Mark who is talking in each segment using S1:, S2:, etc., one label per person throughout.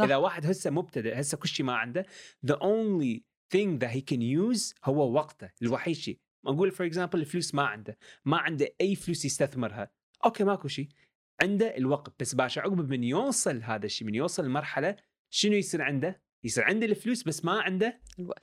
S1: صح.
S2: إذا واحد هسه مبتدئ هسه كل شيء ما عنده the only thing that he can use هو وقته الوحيد شيء نقول for example الفلوس ما عنده ما عنده أي فلوس يستثمرها. okay ماكو شيء عنده الوقت بس باشا عقب من يوصل هذا الشيء من يوصل المرحلة شنو يصير عنده؟ يصير عنده الفلوس بس ما عنده
S1: الوقت.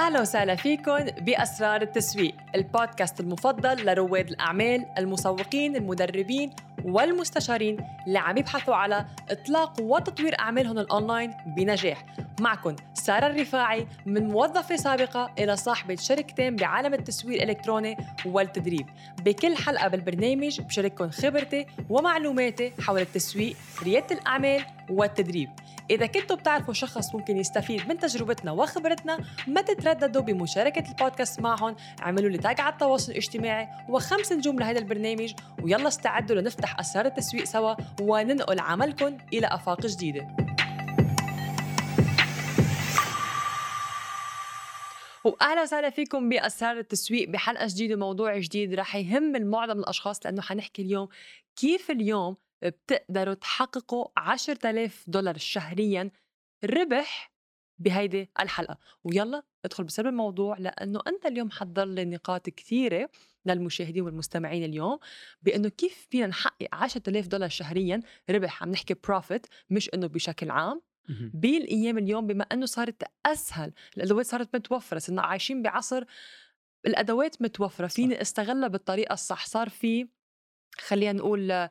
S1: أهلا وسهلا فيكم بأسرار التسويق البودكاست المفضل لرواد الأعمال المسوقين المدربين والمستشارين اللي عم يبحثوا على إطلاق وتطوير أعمالهم الأونلاين بنجاح. معكم سارة الرفاعي من موظفة سابقة إلى صاحبة شركتين بعالم التسويق الإلكتروني والتدريب. بكل حلقة بالبرنامج بشارككم خبرتي ومعلوماتي حول التسويق ريادة الأعمال والتدريب. إذا كنتوا بتعرفوا شخص ممكن يستفيد من تجربتنا وخبرتنا ما تترددوا بمشاركة البودكاست معهم اعملوا لي تاج على التواصل الاجتماعي وخمس نجوم لهذا البرنامج ويلا استعدوا لنفتح أسرار التسويق سوا وننقل عملكم إلى آفاق جديدة. واهلا وسهلا فيكم بأسرار التسويق بحلقة جديدة وموضوع جديد رح يهم معظم الأشخاص لأنه حنحكي اليوم كيف اليوم بتقدروا تحققوا 10000 دولار شهريا ربح بهيدي الحلقة. ويلا ادخل بصلب الموضوع لأنه أنت اليوم حضر لي نقاط كثيرة للمشاهدين والمستمعين اليوم بأنه كيف فينا نحقق 10000 دولار شهريا ربح. عم نحكي profit مش إنه بشكل عام. بالأيام اليوم بما إنه صارت أسهل الأدوات صارت متوفرة صرنا عايشين بعصر الأدوات متوفرة. فيني استغلها بالطريقة الصح. صار في خلينا نقول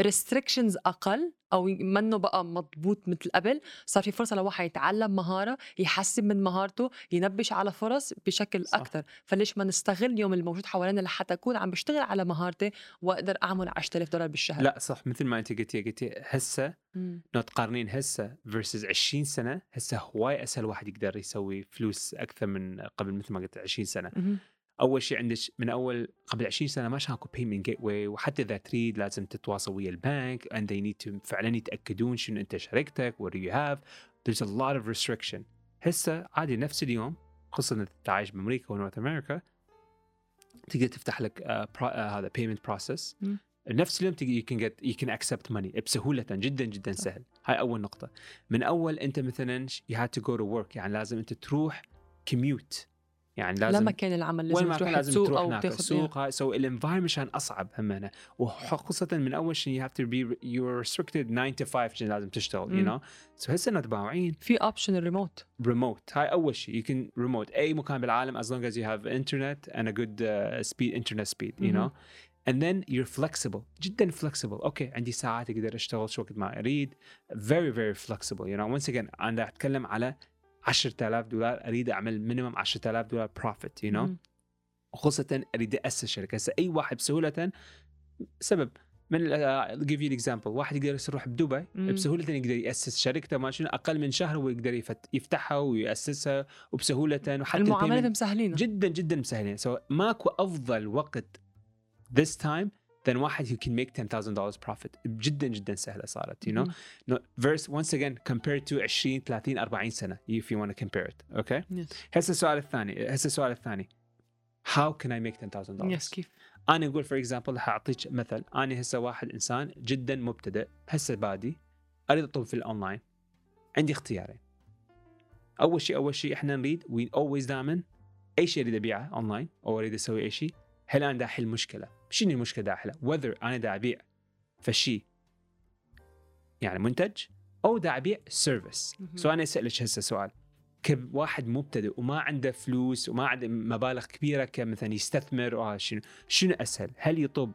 S1: restrictions أقل أو منه بقى مضبوط مثل قبل. صار في فرصة لواحد يتعلم مهارة يحسن من مهارته ينبش على فرص بشكل صح. أكثر فليش ما نستغل اليوم الموجود حوالينا لحتى أكون عم بشتغل على مهارتي وأقدر أعمل 10000 دولار بالشهر؟
S2: لا صح. مثل ما أنت قلتي قلتي هسه لو تقارنين هسه versus 20 سنة هسه هواي أسهل واحد يقدر يسوي فلوس أكثر من قبل مثل ما قلت 20 سنة.
S1: مم.
S2: أول شيء عندك من أول قبل 20 سنة ما كان اكو payment gateway وحتى إذا تريد لازم تتواصل ويا البنك and they need to فعلا يتأكدون شنو أنت شركتك what do you have. There's a lot of restriction. هسه عادي نفس اليوم خصوصا انك تعايش بأمريكا و North America تقدر تفتح لك pro, uh, هذا process.
S1: مم.
S2: نفس اليوم you can get you can accept money بسهولة جدا جدا سهل. هاي أول نقطة. من أول أنت مثلا you had to go to work يعني لازم أنت تروح commute. يعني لازم
S1: لما كان العمل
S2: وين
S1: لازم
S2: ما
S1: تروح
S2: كان لازم تروح أو
S1: تاخذ
S2: السوق هاي so ال environment كان أصعب همنا. وخاصة من أول شيء you have to be you're restricted 9 to 5 عشان لازم تشتغل you
S1: مم.
S2: know. so هسه متباوعين
S1: في option ال
S2: remote remote هاي أول شيء you can remote. أي مكان بالعالم as long as you have internet and a good uh, speed internet speed you
S1: مهم.
S2: know and then you're flexible جدا flexible. okay عندي ساعات أقدر أشتغل شو وقت ما أريد. Very very flexible you know. Once again أنا أتكلم على 10000 دولار أريد أعمل minimum 10000 دولار profit know
S1: مم.
S2: وخاصة أريد أسس شركة. هسه أي واحد بسهولة سبب. من give you example واحد يقدر يروح بدبي
S1: مم.
S2: بسهولة يقدر يأسس شركته ما شنو أقل من شهر هو يقدر يفت- يفتحها ويأسسها وبسهولة وحتى
S1: المعاملات مسهلينها.
S2: جدا جدا مسهلين. so ماكو أفضل وقت this time than واحد who can make $10,000 profit? جدا جدا سهلة صارت you know no, verse once again compared to 20 30 40 سنة if you want to compare it okay
S1: Yes.
S2: هسه السؤال الثاني هسه السؤال الثاني. How can I make $10,000
S1: yes كيف؟
S2: أنا أقول for example حأعطيك مثل أنا هسه واحد إنسان جدا مبتدئ هسه بادي أريد أطلب في الأونلاين عندي اختيارين. أول شيء أول شيء إحنا نريد we always دائما أي شيء أريد أبيعه أونلاين أو أريد أسوي أي شيء هل أنا دا احل مشكلة؟ شنو المشكلة دا احلها whether أنا دا أبيع فشي يعني منتج أو دا أبيع
S1: service.
S2: so أنا أسألك هسه سؤال كواحد مبتدئ وما عنده فلوس وما عنده مبالغ كبيرة كمثلا يستثمر أو شنو شنو أسهل؟ هل يطب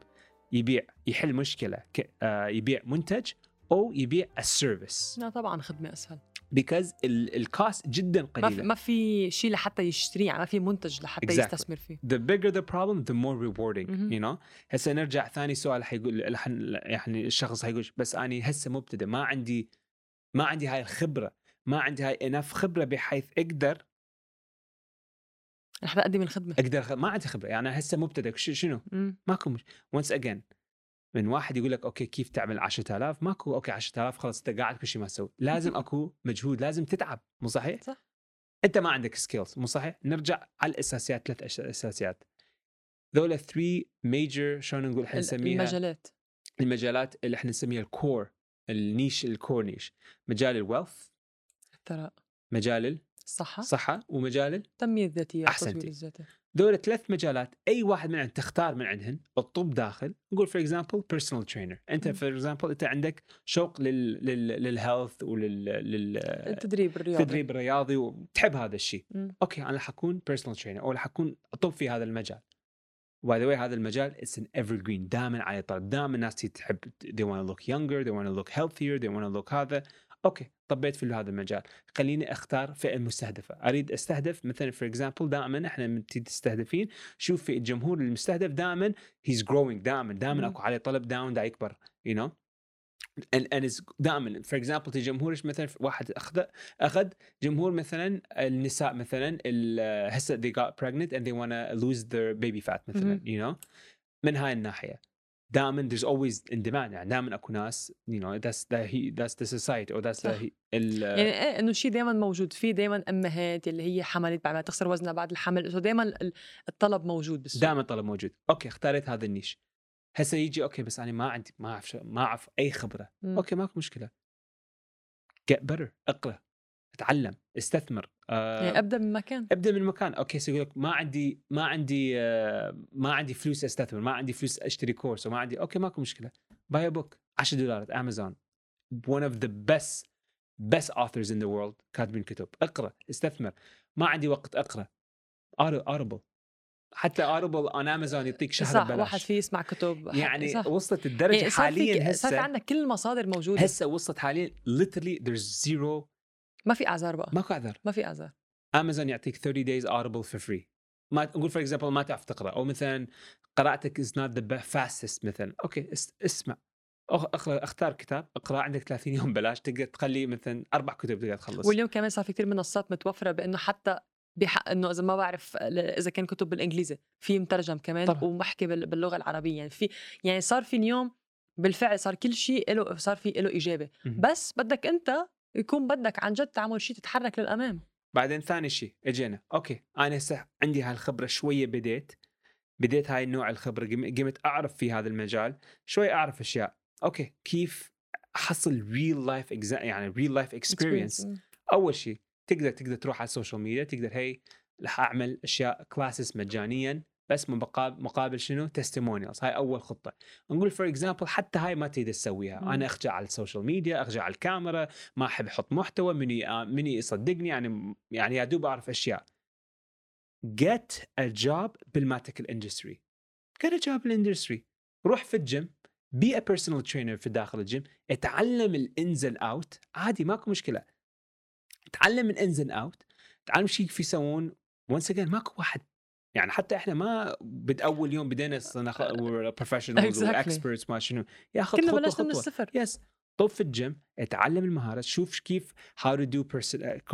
S2: يبيع يحل مشكلة. آه يبيع منتج أو يبيع ال service
S1: لا طبعا خدمة
S2: أسهل because ال
S1: cost جدا
S2: قليلة
S1: ما في شيء لحتى يشتريه يعني ما في منتج لحتى
S2: Exactly.
S1: يستثمر فيه
S2: the bigger the problem the more rewarding
S1: مهم.
S2: you know هسه نرجع ثاني سؤال حيقول يعني الشخص حيقول بس اني هسه مبتدئ ما عندي ما عندي هاي الخبرة ما عندي هاي enough خبرة بحيث أقدر
S1: لحتى اقدم الخدمة
S2: أقدر خ... ما عندي خبرة يعني هسه مبتدئ شنو. ماكو مش once again من واحد يقول لك okay كيف تعمل 10000 ماكو okay 10000 خلاص أنت قاعد كل شيء ما تسوي. لازم أكو مجهود لازم تتعب مو صحيح؟
S1: صح.
S2: أنت ما عندك skills مو صحيح؟ نرجع على الأساسيات ثلاث أساسيات. ذولا 3 major شلون نقول إحنا نسميها؟
S1: المجالات.
S2: المجالات اللي إحنا نسميها ال core niche ال core niche مجال ال wealth
S1: الثراء.
S2: مجال
S1: الصحة
S2: الصحه ومجال
S1: التنمية الذاتية
S2: أحسنتي.
S1: التطوير الذاتي
S2: دول ثلاث مجالات أي واحد من عندهم تختار من عندهن الطب داخل. نقول for example personal trainer
S1: مم.
S2: for example أنت عندك شوق لل لل لل health ولل لل
S1: التدريب الرياضي.
S2: التدريب الرياضي وتحب هذا الشيء.
S1: مم.
S2: okay أنا حكون personal trainer أو حكون أطب في هذا المجال. by the هذا المجال it's an evergreen دائما على طلب دائما الناس تحب they want to look younger they want to look healthier they want to look هذا. okay طبيت في هذا المجال. خليني أختار فئة مستهدفة. أريد أستهدف مثلا for example دائما إحنا من تستهدفين شوف في الجمهور المستهدف دائما is growing دائما دائما. أكو عليه طلب دائما دا يكبر you know and and it's دائما. for example جمهورش مثلا واحد اخذ اخذ جمهور مثلا النساء مثلا هسه they got pregnant and they want to lose their baby fat مثلا you know. من هاي الناحية. دائما there's always in demand يعني دائما أكو ناس you know that's the he that's the society or that's the he, ال
S1: يعني إيه إنه شيء دائما موجود. في دائما أمهات اللي هي حملت بعد ما تخسر وزنها بعد الحمل. دائما الطلب موجود بالسوق.
S2: دائما طلب موجود. okay اختاريت هذا ال niche. هسه يجي okay بس أنا ما عندي ما أعرف ما أعرف أي خبرة.
S1: مم.
S2: okay ماكو مشكلة. Get better. اقرأ. اتعلم استثمر آه
S1: يعني أبدأ من مكان.
S2: أبدأ من مكان. okay يقول لك ما عندي ما عندي آه، ما عندي فلوس أستثمر ما عندي فلوس أشتري course وما عندي okay ماكو مشكلة. buy book 10 دولارات امازون one of the best best authors in the world كاتبين كتب. اقرأ استثمر. ما عندي وقت اقرأ. Audible حتى Audible on امازون يعطيك شهر
S1: صح
S2: ببلاش.
S1: واحد فيه يسمع كتب.
S2: يعني
S1: صح.
S2: وصلت الدرجة
S1: يعني صار
S2: حاليا
S1: في صار
S2: هسه
S1: عندك كل المصادر موجودة.
S2: هسه وصلت حاليا literally there's zero
S1: ما في أعذار بقى.
S2: ماكو أعذار.
S1: ما في أعذار.
S2: امازون يعطيك 30 days audible for free. ما نقول for example ما تعرف تقرأ أو مثلا قراءتك is not the fastest مثلا. okay اس- اسمع. اقرا أختار كتاب اقرأ عندك 30 يوم بلاش تقدر تخلي مثلا أربع كتب تقدر تخلص.
S1: واليوم كمان صار في كثير منصات متوفرة بإنه حتى بحق إنه إذا ما بعرف إذا كان كتب بالإنجليزي. في مترجم كمان
S2: طبعاً.
S1: ومحكي بال- باللغة العربية. يعني في يعني صار في اليوم بالفعل صار كل شيء له صار في له اجابه. بس بدك أنت يكون بدك عن جد تعمل شيء تتحرك للأمام.
S2: بعدين ثاني شيء اجينا. okay أنا هسه عندي هاي الخبره شوية بديت. بديت هاي النوع الخبرة قم- قمت أعرف في هذا المجال. شوي أعرف أشياء. okay كيف أحصل real life يعني real life
S1: experience.
S2: أول شيء تقدر تقدر تروح على ال social media تقدر هي رح أعمل أشياء classes مجانيا. بس مقابل مقابل شنو؟ testimonials هاي أول خطة. نقول for example حتى هاي ما تقدر تسويها.
S1: مم.
S2: أنا اخجل على ال social media اخجل على الكاميرا ما أحب أحط محتوى مني آه، مني يصدقني يعني يعني يا دوب أعرف أشياء. Get a job بال medical industry get a job بال industry روح في ال gym. Be a personal trainer في داخل الجيم. اتعلم ال ins and out عادي ماكو مشكلة. تعلم من ins and out تعلم شيء كيف يسوون. once اجين ماكو واحد يعني حتى إحنا ما بد اول يوم بدينا صرنا professionals.
S1: و
S2: experts ما شنو. ياخذ
S1: كلنا
S2: خطوه
S1: بلشنا من الصفر.
S2: yes طب في الجيم اتعلم المهارات شوف كيف how to do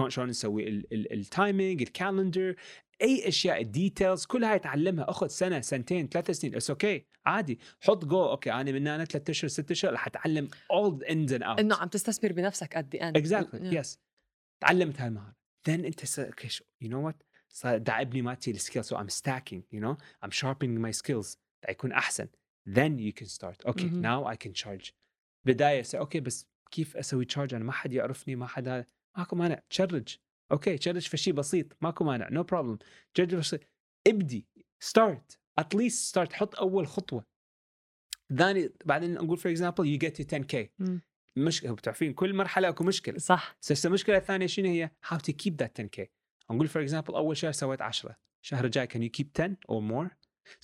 S2: شلون نسوي ال timing ال calendar أي أشياء ال details كلها اتعلمها. أخذ سنة سنتين ثلاث سنين. it's okay okay. عادي. حط جو okay أنا من هنا ثلاث أشهر ست أشهر رح أتعلم the ins and outs.
S1: إنه عم تستثمر بنفسك قد إيه
S2: exactly yes تعلمت هاي المهارة. Then أنت. okay you know what صار دا ابني multi ال skills so I'm stacking you know I'm sharpening my skills يكون أحسن. Then you can start. أوكي
S1: مهم.
S2: now I can charge. بداية see okay بس كيف أسوي charge أنا ما حد يعرفني ما حد ماكو مانع. charge. okay charge في شيء بسيط ماكو مانع no problem charge ابدي. start at least start حط أول خطوة. ثاني بعدين نقول for example you get to 10 k
S1: مم.
S2: مشكلة بتعرفين كل مرحلة أكو مشكلة.
S1: صح.
S2: بس المشكلة الثانية شنو هي؟ how to keep that 10k نقول for example أول شهر سويت 10 الشهر الجاي can you keep 10 or more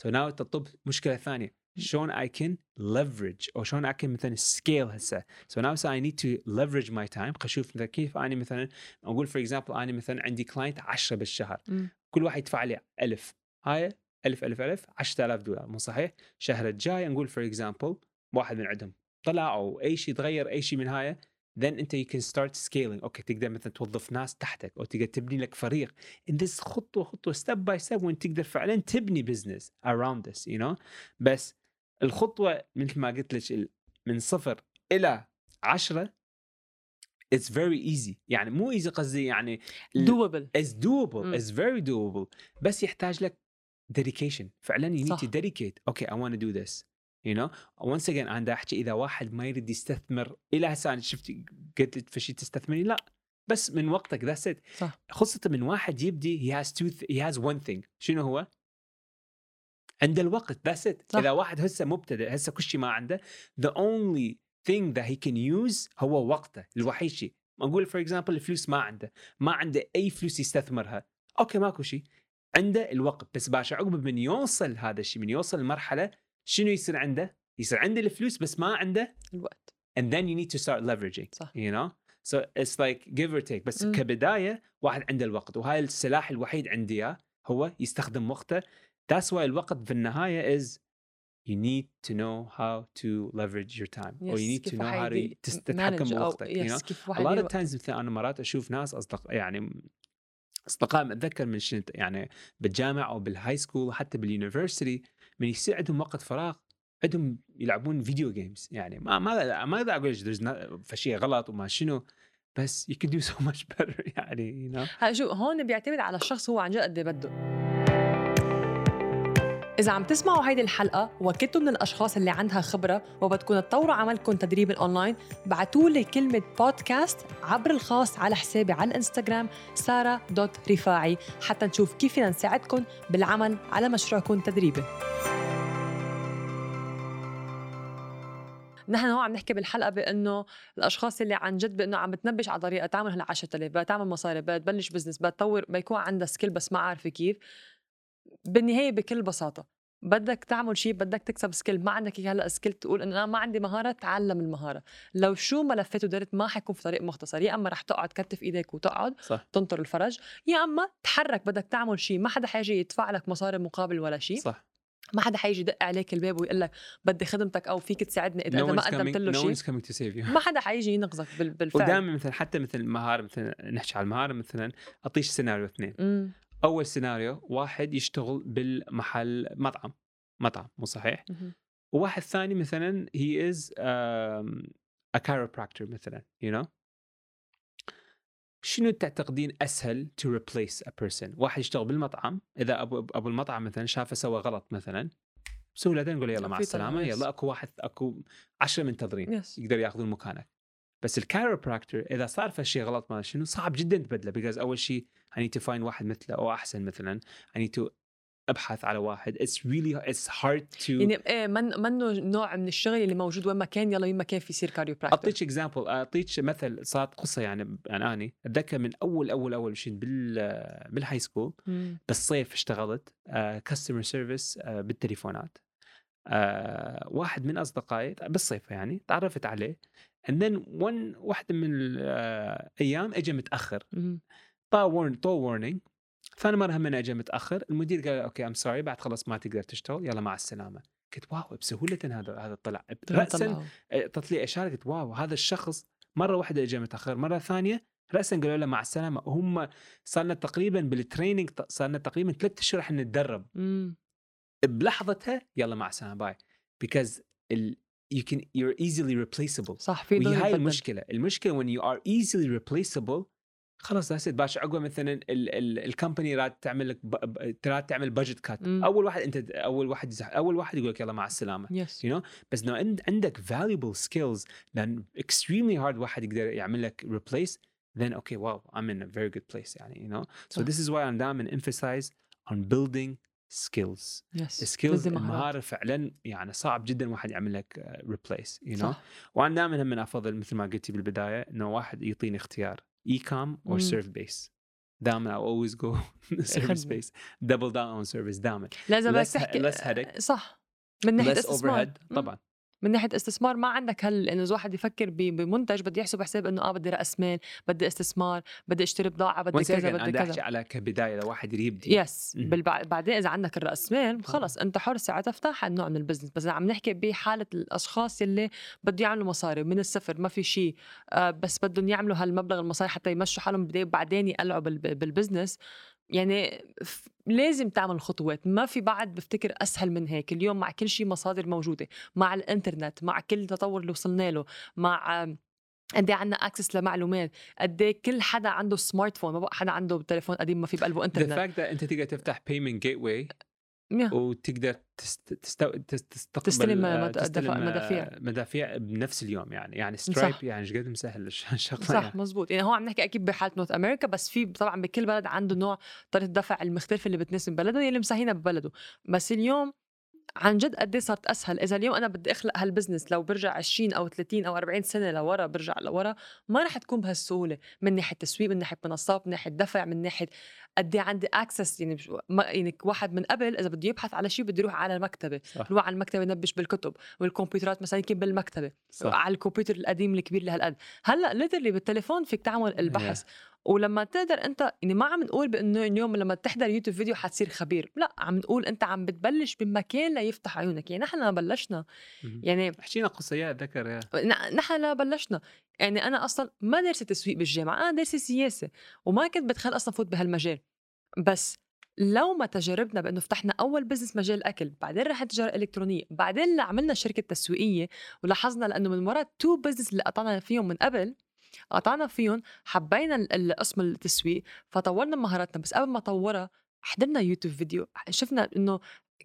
S2: so now تطب مشكلة ثانية. شلون I can leverage أو شلون I can مثلا scale هسه؟ So now so I need to leverage my time. خل أشوف مثلا كيف أنا مثلا نقول for example أنا مثلا عندي client 10 بالشهر.
S1: مم.
S2: كل واحد يدفع لي 1000 هاي 1000 1000 1000 10000 دولار. مو صحيح؟ الشهر الجاي نقول for example واحد من عندهم طلع أو أي شيء تغير أي شيء من هاي then انت you can start scaling. okay تقدر مثلا توظف ناس تحتك أو تقدر تبني لك فريق. In this خطوة خطوة step by step وين تقدر فعلا تبني business around this you know. بس الخطوة مثل ما قلت لك من صفر إلى عشرة it's very easy. يعني مو easy قصدي يعني
S1: doable
S2: it's doable
S1: مم.
S2: it's very doable. بس يحتاج لك dedication. فعلا you need
S1: صح.
S2: to dedicate. okay I want to do this. you know once again أنا أحكي إذا واحد ما يريد يستثمر إلى هسه أنا شفت قلت لك فشي تستثمري لا. بس من وقتك that's it
S1: صح.
S2: خاصة من واحد يبدي has two th- he has one thing. شنو هو؟ عنده الوقت that's
S1: it.
S2: إذا واحد هسه مبتدئ هسه كل شيء ما عنده the only thing that he can use هو وقته الوحيد شيء. أقول for example الفلوس ما عنده. ما عنده أي فلوس يستثمرها. okay ماكو شيء. عنده الوقت. بس but شعقب من يوصل هذا الشيء من يوصل المرحله شنو يصير عنده؟ يصير عنده الفلوس بس ما عنده
S1: الوقت
S2: and then you need to start leveraging
S1: صح.
S2: you know so it's like give or take بس
S1: مم.
S2: كبداية واحد عنده الوقت وهاي السلاح الوحيد عندي إياه هو يستخدم وقته that's why الوقت في النهاية is you need to know how to leverage your time or you
S1: Yes،
S2: need to know how to تتحكم بوقتك you
S1: yes،
S2: know
S1: كيف
S2: a lot of times مثل أنا مرات أشوف ناس اصدقاء يعني أصدقاء اتذكر من شنو يعني بالجامعة أو بال high school وحتى بال university من يصير عندهم وقت فراغ عندهم يلعبون video games يعني ما ما ما أقدر أقول there's not- فشي غلط وما شنو بس you can do so much better يعني you know.
S1: هون بيعتمد على الشخص هو عن جد قد إيه بده. إذا عم تسمعوا هيدي الحلقة وكنتوا من الأشخاص اللي عندها خبرة وبدكم تطوروا عملكم تدريب الأونلاين بعتوا لي كلمة بودكاست عبر الخاص على حسابي على الانستغرام سارة dot رفاعي حتى نشوف كيف فينا نساعدكم بالعمل على مشروعكم التدريبي نحن هون عم نحكي بالحلقة بأنه الأشخاص اللي عن جد بأنه عم بتنبش على طريقة تعمل هلا 10000 بدها تعمل مصاري بدها تبلش business بدها تطور بيكون عندها skill بس ما عارفة كيف. بالنهاية بكل بساطة بدك تعمل شيء بدك تكسب skill ما عندك هلأ skill تقول انه أنا ما عندي مهارة تعلم المهارة. لو شو ما لفيت ودرت ما حيكون في طريق مختصر يا إما رح تقعد كتف إيديك وتقعد
S2: صح.
S1: تنطر الفرج يا إما تحرك بدك تعمل شيء ما حدا حيجي يدفع لك مصاري مقابل ولا شيء
S2: صح.
S1: ما حدا حيجي يدق عليك الباب ويقول لك بدي خدمتك أو فيك تساعدني إذا
S2: no
S1: ما قدمت له
S2: no
S1: شيء ما حدا حيجي ينقذك بال- بالفعل
S2: ودائما مثلا حتى مثل مهارة مثلا نحكي على المهارة مثلا أعطيك سيناريو اثنين.
S1: مم.
S2: أول سيناريو واحد يشتغل بالمحل مطعم مطعم مو صحيح. وواحد ثاني مثلا is um, a chiropractor مثلا you know شنو تعتقدين أسهل to replace a person واحد يشتغل بالمطعم إذا أبو أبو المطعم مثلا شافه سوى غلط مثلا بسهوله نقول يلا مع
S1: السلامة.
S2: يلا أكو واحد أكو عشرة منتظرين
S1: yes.
S2: يقدر يأخذون مكانك. بس ال chiropractor إذا صار في شيء غلط ما شنو صعب جدا تبدله because أول شيء I need to find واحد مثله أو أحسن مثلا. I need to أبحث على واحد. It's really it's hard to
S1: يعني إيه من منه نوع من الشغل اللي موجود وين ما كان يلا وين ما كان في يصير chiropractor
S2: أعطيك example أعطيك مثل صارت قصة يعني يعني أني أتذكر من أول أول أول شيء بال بال high school بالصيف اشتغلت customer service بالتليفونات. آه، واحد من أصدقائي بالصيف يعني تعرفت عليه. And then one واحدة من الأيام اجى متأخر. طا warn طو warning ثاني مرة هم اجى متأخر. المدير قال okay I'm sorry بعد خلص ما تقدر تشتغل يلا مع السلامة. قلت wow بسهولة هذا هذا طلع راسا طلعت لي إشارة قلت wow هذا الشخص مرة واحدة اجى متأخر. مرة ثانية راسا قالوا له مع السلامة. هم صار لنا تقريبا بال training صار لنا تقريبا ثلاث أشهر إحنا نتدرب. بلحظتها يلا مع السلامة bye because ال you can you're easily replaceable.
S1: صح في
S2: وهي
S1: ضل
S2: هاي
S1: يتبدل.
S2: المشكلة. المشكلة when you are easily replaceable خلاص that's but شعقب مثلا ال company راد تعمل لك ب- ب- راد تعمل budget cut
S1: مم.
S2: أول واحد أنت أول واحد يزح- أول واحد يقول لك يلا مع السلامة
S1: yes
S2: you know بس لو عند عندك valuable skills then extremely hard واحد يقدر يعمل لك replace then okay wow I'm in a very good place يعني you know so
S1: صح.
S2: this is why I'm دائما emphasize on building skills.
S1: yes
S2: ال skills المهاره فعلا يعني صعب جدا واحد يعمل لك replace you
S1: know
S2: وأنا دائما هم أفضل مثل ما قلتي بالبداية إنه واحد يعطيني اختيار e-com أو
S1: مم.
S2: service based دائما I always go service
S1: خدمة.
S2: based double down on service دائما.
S1: لازم
S2: less,
S1: تحكي
S2: less headache.
S1: صح. من ناحية
S2: less
S1: استثمار
S2: overhead. طبعا.
S1: من ناحية استثمار ما عندك هل إنه إذا واحد يفكر بمنتج بده يحسب حساب إنه آه بدي رأس مال بدي استثمار بدي أشتري بضاعة بدي كذا بدي
S2: أنا أحكي
S1: كذا
S2: على كبداية لو واحد يريد
S1: يس. بالبع... بعدين إذا عندك الرأس مال خلص أنت حر ساعتها افتح النوع من ال business بس عم نحكي بحالة الأشخاص يلي بده يعملوا مصاري من الصفر ما في شيء آه بس بدهم يعملوا هالمبلغ المصاري حتى يمشوا حالهم بعدين يقلعوا بال... بال business يعني لازم تعمل خطوات. ما في بعد بفتكر أسهل من هيك. اليوم مع كل شيء مصادر موجودة مع الإنترنت مع كل التطور اللي وصلنا له مع قد إيه عندنا access لمعلومات. قد إيه كل حدا عنده smartphone ما بقى حدا عنده تليفون قديم ما في بقلبه إنترنت.
S2: fact that أنت تقدر تفتح payment gateway
S1: Yeah.
S2: وتقدر تست... تستو... تست... تستقبل
S1: تستلم مد-
S2: تستلم
S1: دفع-
S2: آه،
S1: مدافيع.
S2: مدافيع بنفس اليوم يعني يعني Stripe
S1: صح.
S2: يعني إيش قد مسهل الش- الشغله
S1: صح
S2: يعني.
S1: مزبوط يعني هو عم نحكي أكيد بحالة نورث أمريكا بس في طبعا بكل بلد عنده نوع طريقة دفع المختلفة اللي بتناسب بلده يلي مسهينها ببلده بس اليوم عن جد قد إيه صارت أسهل؟ إذا اليوم أنا بدي أخلق هال business لو برجع 20 أو 30 أو 40 سنة لورا برجع لورا ما رح تكون بهالسهولة من ناحية تسويق من ناحية منصات من ناحية دفع من ناحية قد إيه عندي access يعني ما يعني واحد من قبل إذا بده يبحث على شيء بده يروح على المكتبة
S2: صح.
S1: يروح على المكتبة ينبش بالكتب والكمبيوترات مثلا يمكن بالمكتبة
S2: صح.
S1: على الكمبيوتر القديم الكبير لهالقد. هلأ literally بالتليفون فيك تعمل البحث. ولما تقدر انت يعني ما عم نقول بإنه اليوم لما تحضر يوتيوب فيديو حتصير خبير لا عم نقول انت عم بتبلش بمكان ليفتح عيونك يعني نحن بلشنا. يعني
S2: احكينا قصة
S1: زكريا. نحن بلشنا. يعني أنا أصلا ما دارسة تسويق بالجامعة أنا دارسة سياسة وما كنت بتخيل أصلا فوت بهالمجال. بس لو ما تجربنا بإنه فتحنا أول business مجال الاكل بعدين رحت تجاره إلكترونية بعدين عملنا شركة تسويقية ولاحظنا لأنه من وراء two business اللي قطعنا فيهم من قبل قطعنا فيهم حبينا ال- القسم التسويق فطورنا مهاراتنا. بس قبل ما طورها حضرنا يوتيوب فيديو شفنا إنه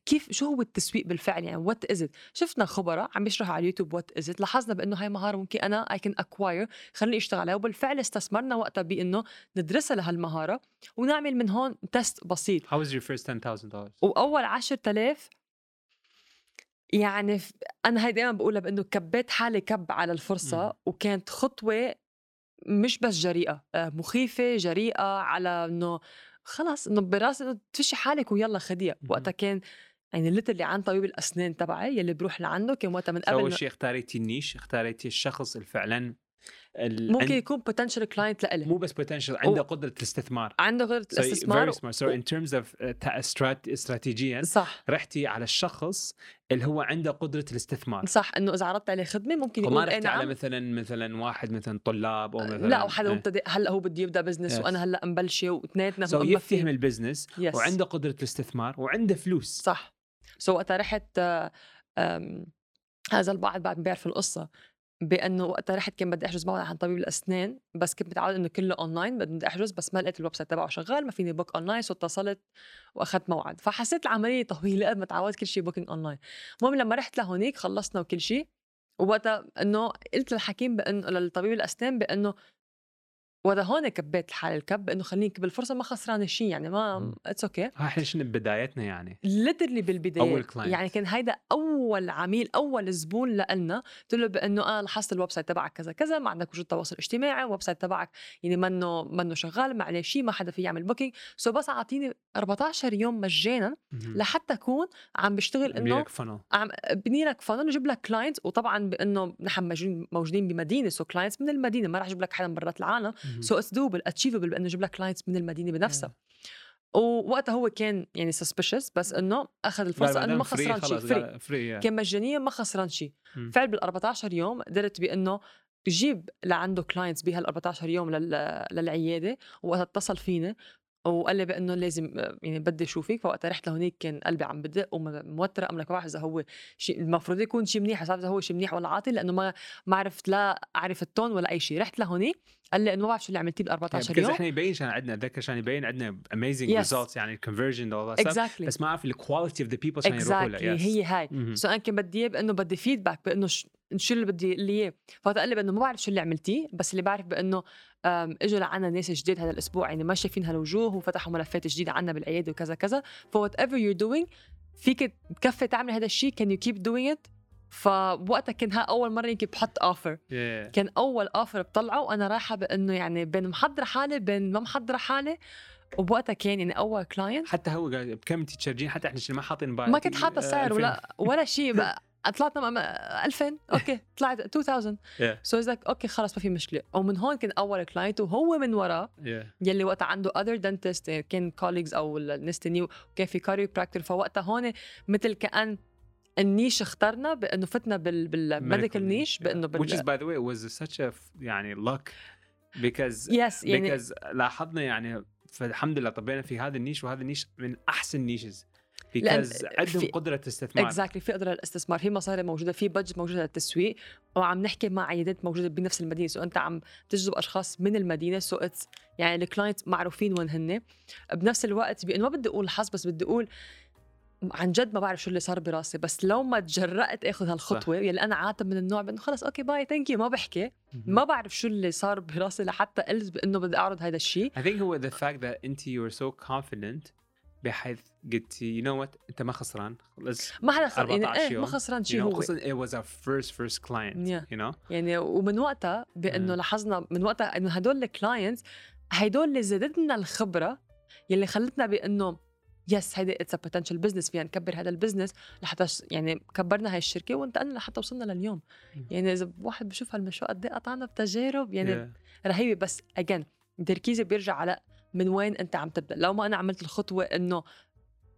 S1: كيف شو هو التسويق بالفعل يعني what is شفنا خبراء عم بيشرحوا على اليوتيوب what is لاحظنا بأنه هاي مهارة ممكن أنا I can acquire خليني أشتغل عليها. وبالفعل استثمرنا وقتها بإنه ندرسها لهالمهارة ونعمل من هون test بسيط.
S2: How was your first $10,000
S1: وأول 10000 يعني أنا هي دائما بقولها بإنه كبيت حالي كب على الفرصة
S2: مم.
S1: وكانت خطوة مش بس جريئة آه، مخيفة جريئة على إنه خلص إنه براسي إنه تفشي حالك ويلا خديها. وقتها كان يعني اللي عن طبيب الأسنان تبعي يلي بروح لعنده كان وقتها من قبل
S2: اول شيء اختاريتي ال niche اختاريتي الشخص اللي فعلا ال-
S1: ممكن يكون potential client لإلي
S2: مو بس potential عنده قدرة الاستثمار
S1: عنده
S2: So
S1: الاستثمار
S2: very smart. So in terms of uh, ta- strat- استراتيجيا
S1: صح
S2: رحتي على الشخص اللي هو عنده قدرة الاستثمار
S1: صح إنه إذا عرضت عليه خدمة ممكن
S2: وما
S1: يقول إيه
S2: رحتي على
S1: نعم
S2: مثلا مثلا واحد مثلا طلاب أو مثلا
S1: لا وحدا
S2: إيه.
S1: مبتدئ هلأ هو بده يبدأ business
S2: Yes.
S1: وأنا هلأ مبلشة واثنيناتنا
S2: so
S1: مؤمفين.
S2: يفهم ال business
S1: Yes.
S2: وعنده قدرة الاستثمار وعنده فلوس
S1: صح so وقتها رحت آه، هذا البعض بعد ما بيعرف القصة بأنه وقتها رحت كان بدي أحجز موعد عند طبيب الأسنان بس كنت متعود إنه كله اونلاين بدي أحجز بس ما لقيت ال website تبعه شغال ما فيني book online so أتصلت وأخذت موعد. فحسيت العملية طويلة قد ما تعودت كل شيء booking online المهم لما رحت لهونيك خلصنا وكل شيء ووقتها إنه قلت للحكيم بانه للطبيب الأسنان بأنه وقتها هون كبيت الحال الكب إنه خليني كب الفرصة ما خسرانة شيء يعني ما. it's okay
S2: ها إحنا شنو بدايتنا يعني
S1: literally بالبداية
S2: أول client.
S1: يعني كان هيدا أول عميل أول زبون لنا قلت له بإنه أنا لاحظت ال website تبعك كذا كذا ما عندك وجود تواصل اجتماعي ال website تبعك يعني منه منه شغال ما عليه شيء ما حدا في يعمل booking so بس أعطيني 14 يوم مجانا. لحتى أكون عم بشتغل
S2: إنه.
S1: عم بني لك funnel وجيب لك clients وطبعا بإنه نحن موجودين بمدينة so clients من المدينة ما راح أجيب لك حدا من برات العالم. so it's doable achievable بانه أجيب لك clients من المدينة بنفسها. ووقتها هو كان يعني suspicious بس إنه أخذ الفرصة إنه ما خسران شيء free
S2: free
S1: كان مجانيا ما خسران شيء. فعل بال 14 يوم قدرت بإنه جيب لعنده clients بهال 14 يوم لل... للعيادة وقتها اتصل فيني وقال لي بانه لازم يعني بدي أشوفك. فوقتها رحت لهونيك كان قلبي عم بدق وموترة I'm like ما بعرف إذا هو شيء المفروض يكون شيء منيح بس إذا هو شيء منيح ولا عاطل لأنه ما ما عرفت لا اعرف ال tone ولا أي شيء رحت لهونيك قال لي إنه ما بعرف شو اللي عملتيه بال 14
S2: بس
S1: يوم
S2: إحنا يبين عشان عندنا اتذكر عشان يبين عندنا
S1: Yes.
S2: results يعني stuff.
S1: exactly
S2: بس ما أعرف ال quality of the people عشان يروحوا لها.
S1: هي هاي. so أنا كان بدي إياه بإنه بدي feedback بإنه شو اللي بدي اللي إياه. فوقت قال لي بانه ما بعرف شو اللي عملتيه بس اللي بعرف بإنه إجوا لعنا ناس جديد هذا الأسبوع يعني ما شايفين هالوجوه وفتحوا ملفات جديدة عنا بالعيادة وكذا كذا. ف whatever you doing فيك تكفي تعمل هذا الشيء كان you keep doing it فوقتها كان ها أول مرة يمكن بحط offer
S2: Yeah.
S1: كان أول offer بطلعه وأنا رايحة بإنه يعني بين محضرة حالي بين ما محضرة حالي وبوقتها كان يعني أول كلاينت
S2: حتى هو بكم انت charging؟ حتى إحنا ما حاطين
S1: ما كنت حاطة
S2: آه،
S1: سعر
S2: 2000.
S1: ولا ولا شيء بقى طلعت م- م- 2000 okay طلعت 2000
S2: Yeah.
S1: so so okay خلص ما في مشكلة ومن هون كان أول client وهو من وراه
S2: Yeah.
S1: يلي وقتها عنده other dentist كان colleagues أو الناس التانيين وكان في chiropractor فوقتها هون مثل كأن ال niche اخترنا بأنه فتنا بال بال medical
S2: niche.
S1: بأنه
S2: which is
S1: بال
S2: by the way was such a يعني luck because
S1: yes يعني
S2: because لاحظنا يعني فالحمد لله طبينا في هذا ال niche وهذا ال niche من أحسن
S1: niches
S2: because عندهم قدرة استثمار
S1: exactly في قدرة للاستثمار في مصاري موجودة في budget موجودة للتسويق وعم نحكي مع عيادات موجودة بنفس المدينة. so أنت عم تجذب أشخاص من المدينة. so it's يعني ال client معروفين وين هن بنفس الوقت بانه ما بدي أقول حظ بس بدي أقول عن جد ما بعرف شو اللي صار براسي. بس لو ما تجرأت آخذ هالخطوة يلي أنا عاده من النوع بأنه خلص okay bye thank you ما بحكي. ما بعرف شو اللي صار براسي لحتى قلت بأنه بدي أعرض هذا الشيء.
S2: I think هو the fact that أنت you were so confident بحيث قلتي you know what أنت ما خسران
S1: ما حدا خسر يعني
S2: 14
S1: إيه ما. خسران
S2: you
S1: شيء
S2: know
S1: هو
S2: خصوصا it was our first first client
S1: Yeah.
S2: you know
S1: يعني ومن وقتها
S2: بأنه.
S1: لاحظنا من وقتها إنه هدول ال clients هدول اللي زادتنا الخبرة يلي خلتنا بأنه yes هيدي it's potential business فينا نكبر هذا ال business لحتى يعني كبرنا هاي الشركة وانتقلنا لحتى وصلنا لليوم. يعني إذا واحد بشوف هالمشروع قد إيه قطعنا بتجارب يعني
S2: Yeah.
S1: رهيبة بس again تركيزي بيرجع على من وين أنت عم تبدأ؟ لو ما أنا عملت الخطوة إنه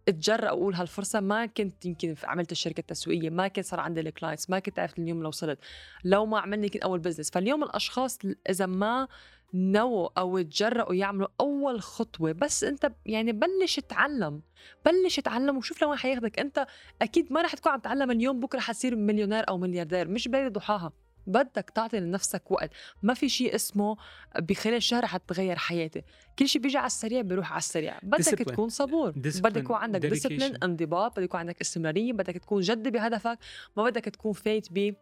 S1: اتجرأ أقول هالفرصة ما كنت يمكن عملت الشركة التسويقية ما كنت صار عندي ال clients ما كنت عرفت اليوم لو وصلت. لو ما عملني يمكن أول business فاليوم الأشخاص إذا ما نووا أو تجرأوا يعملوا أول خطوة بس أنت يعني بلش اتعلم. بلش اتعلم وشوف لوين حياخدك. أنت أكيد ما رح تكون عم تتعلم اليوم بكرة حتصير مليونير أو ملياردير. مش بليله ضحاها بدك تعطي لنفسك وقت. ما في شيء اسمه بخلال شهر حتغير حياتي. كل شيء بيجي على السريع بيروح على السريع. بدك
S2: Discipline.
S1: تكون صبور.
S2: Discipline,
S1: بدك يكون عندك. discipline انضباط بدك يكون عندك استمرارية بدك تكون جد بهدفك. ما بدك تكون فايت ب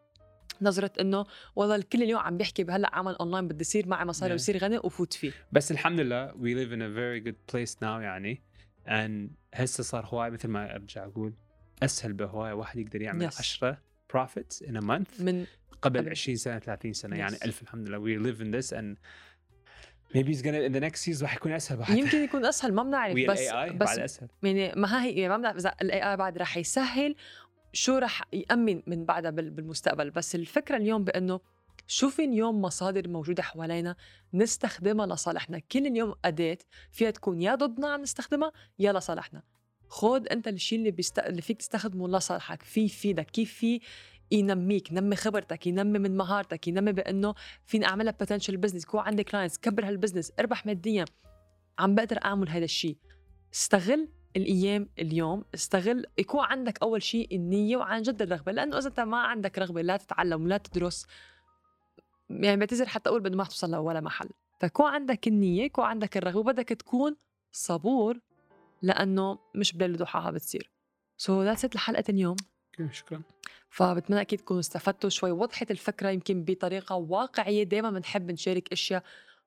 S1: نظرة إنه والله الكل اليوم عم بيحكي بهلا عمل اونلاين بدي يصير معي مصاري
S2: Yeah.
S1: ويصير غني وفوت فيه.
S2: بس الحمد لله we live in a very good place now يعني. And هسه صار هواي مثل ما أرجع أقول أسهل بهواي واحد يقدر يعمل
S1: Yes.
S2: 10 profits in a month
S1: من
S2: قبل
S1: قبل.
S2: 20 سنة 30 سنة.
S1: Yes.
S2: يعني ألف الحمد لله. We live in this and maybe it's gonna in the next season راح يكون أسهل بعد.
S1: يمكن يكون أسهل ما بنعرف. بس
S2: اي
S1: بس
S2: بعد أسهل.
S1: يعني ما هي يعني ما بنعرف إذا ال AI بعد رح يسهل شو رح يأمن من بعدها بال- بالمستقبل. بس الفكرة اليوم بأنه شو في اليوم مصادر موجودة حوالينا نستخدمها لصالحنا. كل اليوم اداه فيها تكون يا ضدنا عم نستخدمها يا لصالحنا. خود انت الشيء اللي, best... اللي فيك تستخدمه لصالحك في يفيدك. كيف في؟ ينميك. ينمي خبرتك. ينمي من مهارتك. ينمي بأنه فيني أعملها potential business يكون عندي clients كبر هال business اربح ماديا. عم بقدر أعمل هذا الشيء. استغل الأيام اليوم. استغل يكون عندك أول شيء النية وعن جد الرغبة. لأنه إذا أنت ما عندك رغبة لا تتعلم ولا تدرس يعني بعتذر حتى أقول بدنا ما توصل لولا محل. فكون عندك النية يكون عندك الرغبة وبدك تكون صبور لأنه مش بليل ضحاها بتصير. so that's it لحلقة اليوم
S2: شكرا.
S1: فبتمنى أكيد تكونوا استفدتوا شوي. وضحت الفكرة يمكن بطريقة واقعية. دائما بنحب نشارك أشياء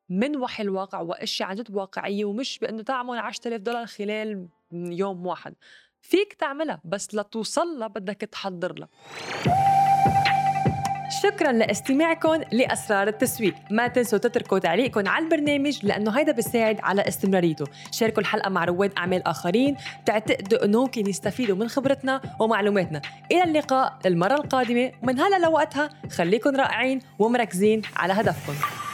S1: من وحي الواقع وأشياء عن جد واقعية ومش بأنه تعمل 10000 دولار خلال يوم واحد. فيك تعملها بس لتوصل لها بدك تحضر لها. شكرا لاستماعكم لأسرار التسويق. ما تنسوا تتركوا تعليقكم على البرنامج لأنه هيدا بيساعد على استمراريته. شاركوا الحلقة مع رواد أعمال آخرين تعتقدوا إنه ممكن يستفيدوا من خبرتنا ومعلوماتنا. إلى اللقاء المرة القادمة. ومن هلا لوقتها خليكن رائعين ومركزين على هدفكم.